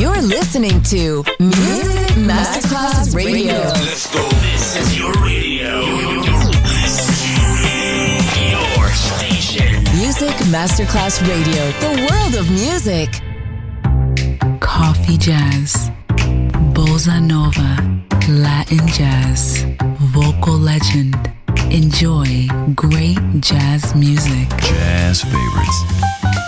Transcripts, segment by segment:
You're listening to Music Masterclass Radio. Let's go. This is your radio. Your station. Music Masterclass Radio, the world of music. Coffee jazz, bossa nova, Latin jazz, vocal legend. Enjoy great jazz music. Jazz favorites.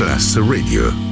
Masterclass Radio.